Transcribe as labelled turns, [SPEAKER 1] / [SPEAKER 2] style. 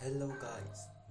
[SPEAKER 1] hello guys.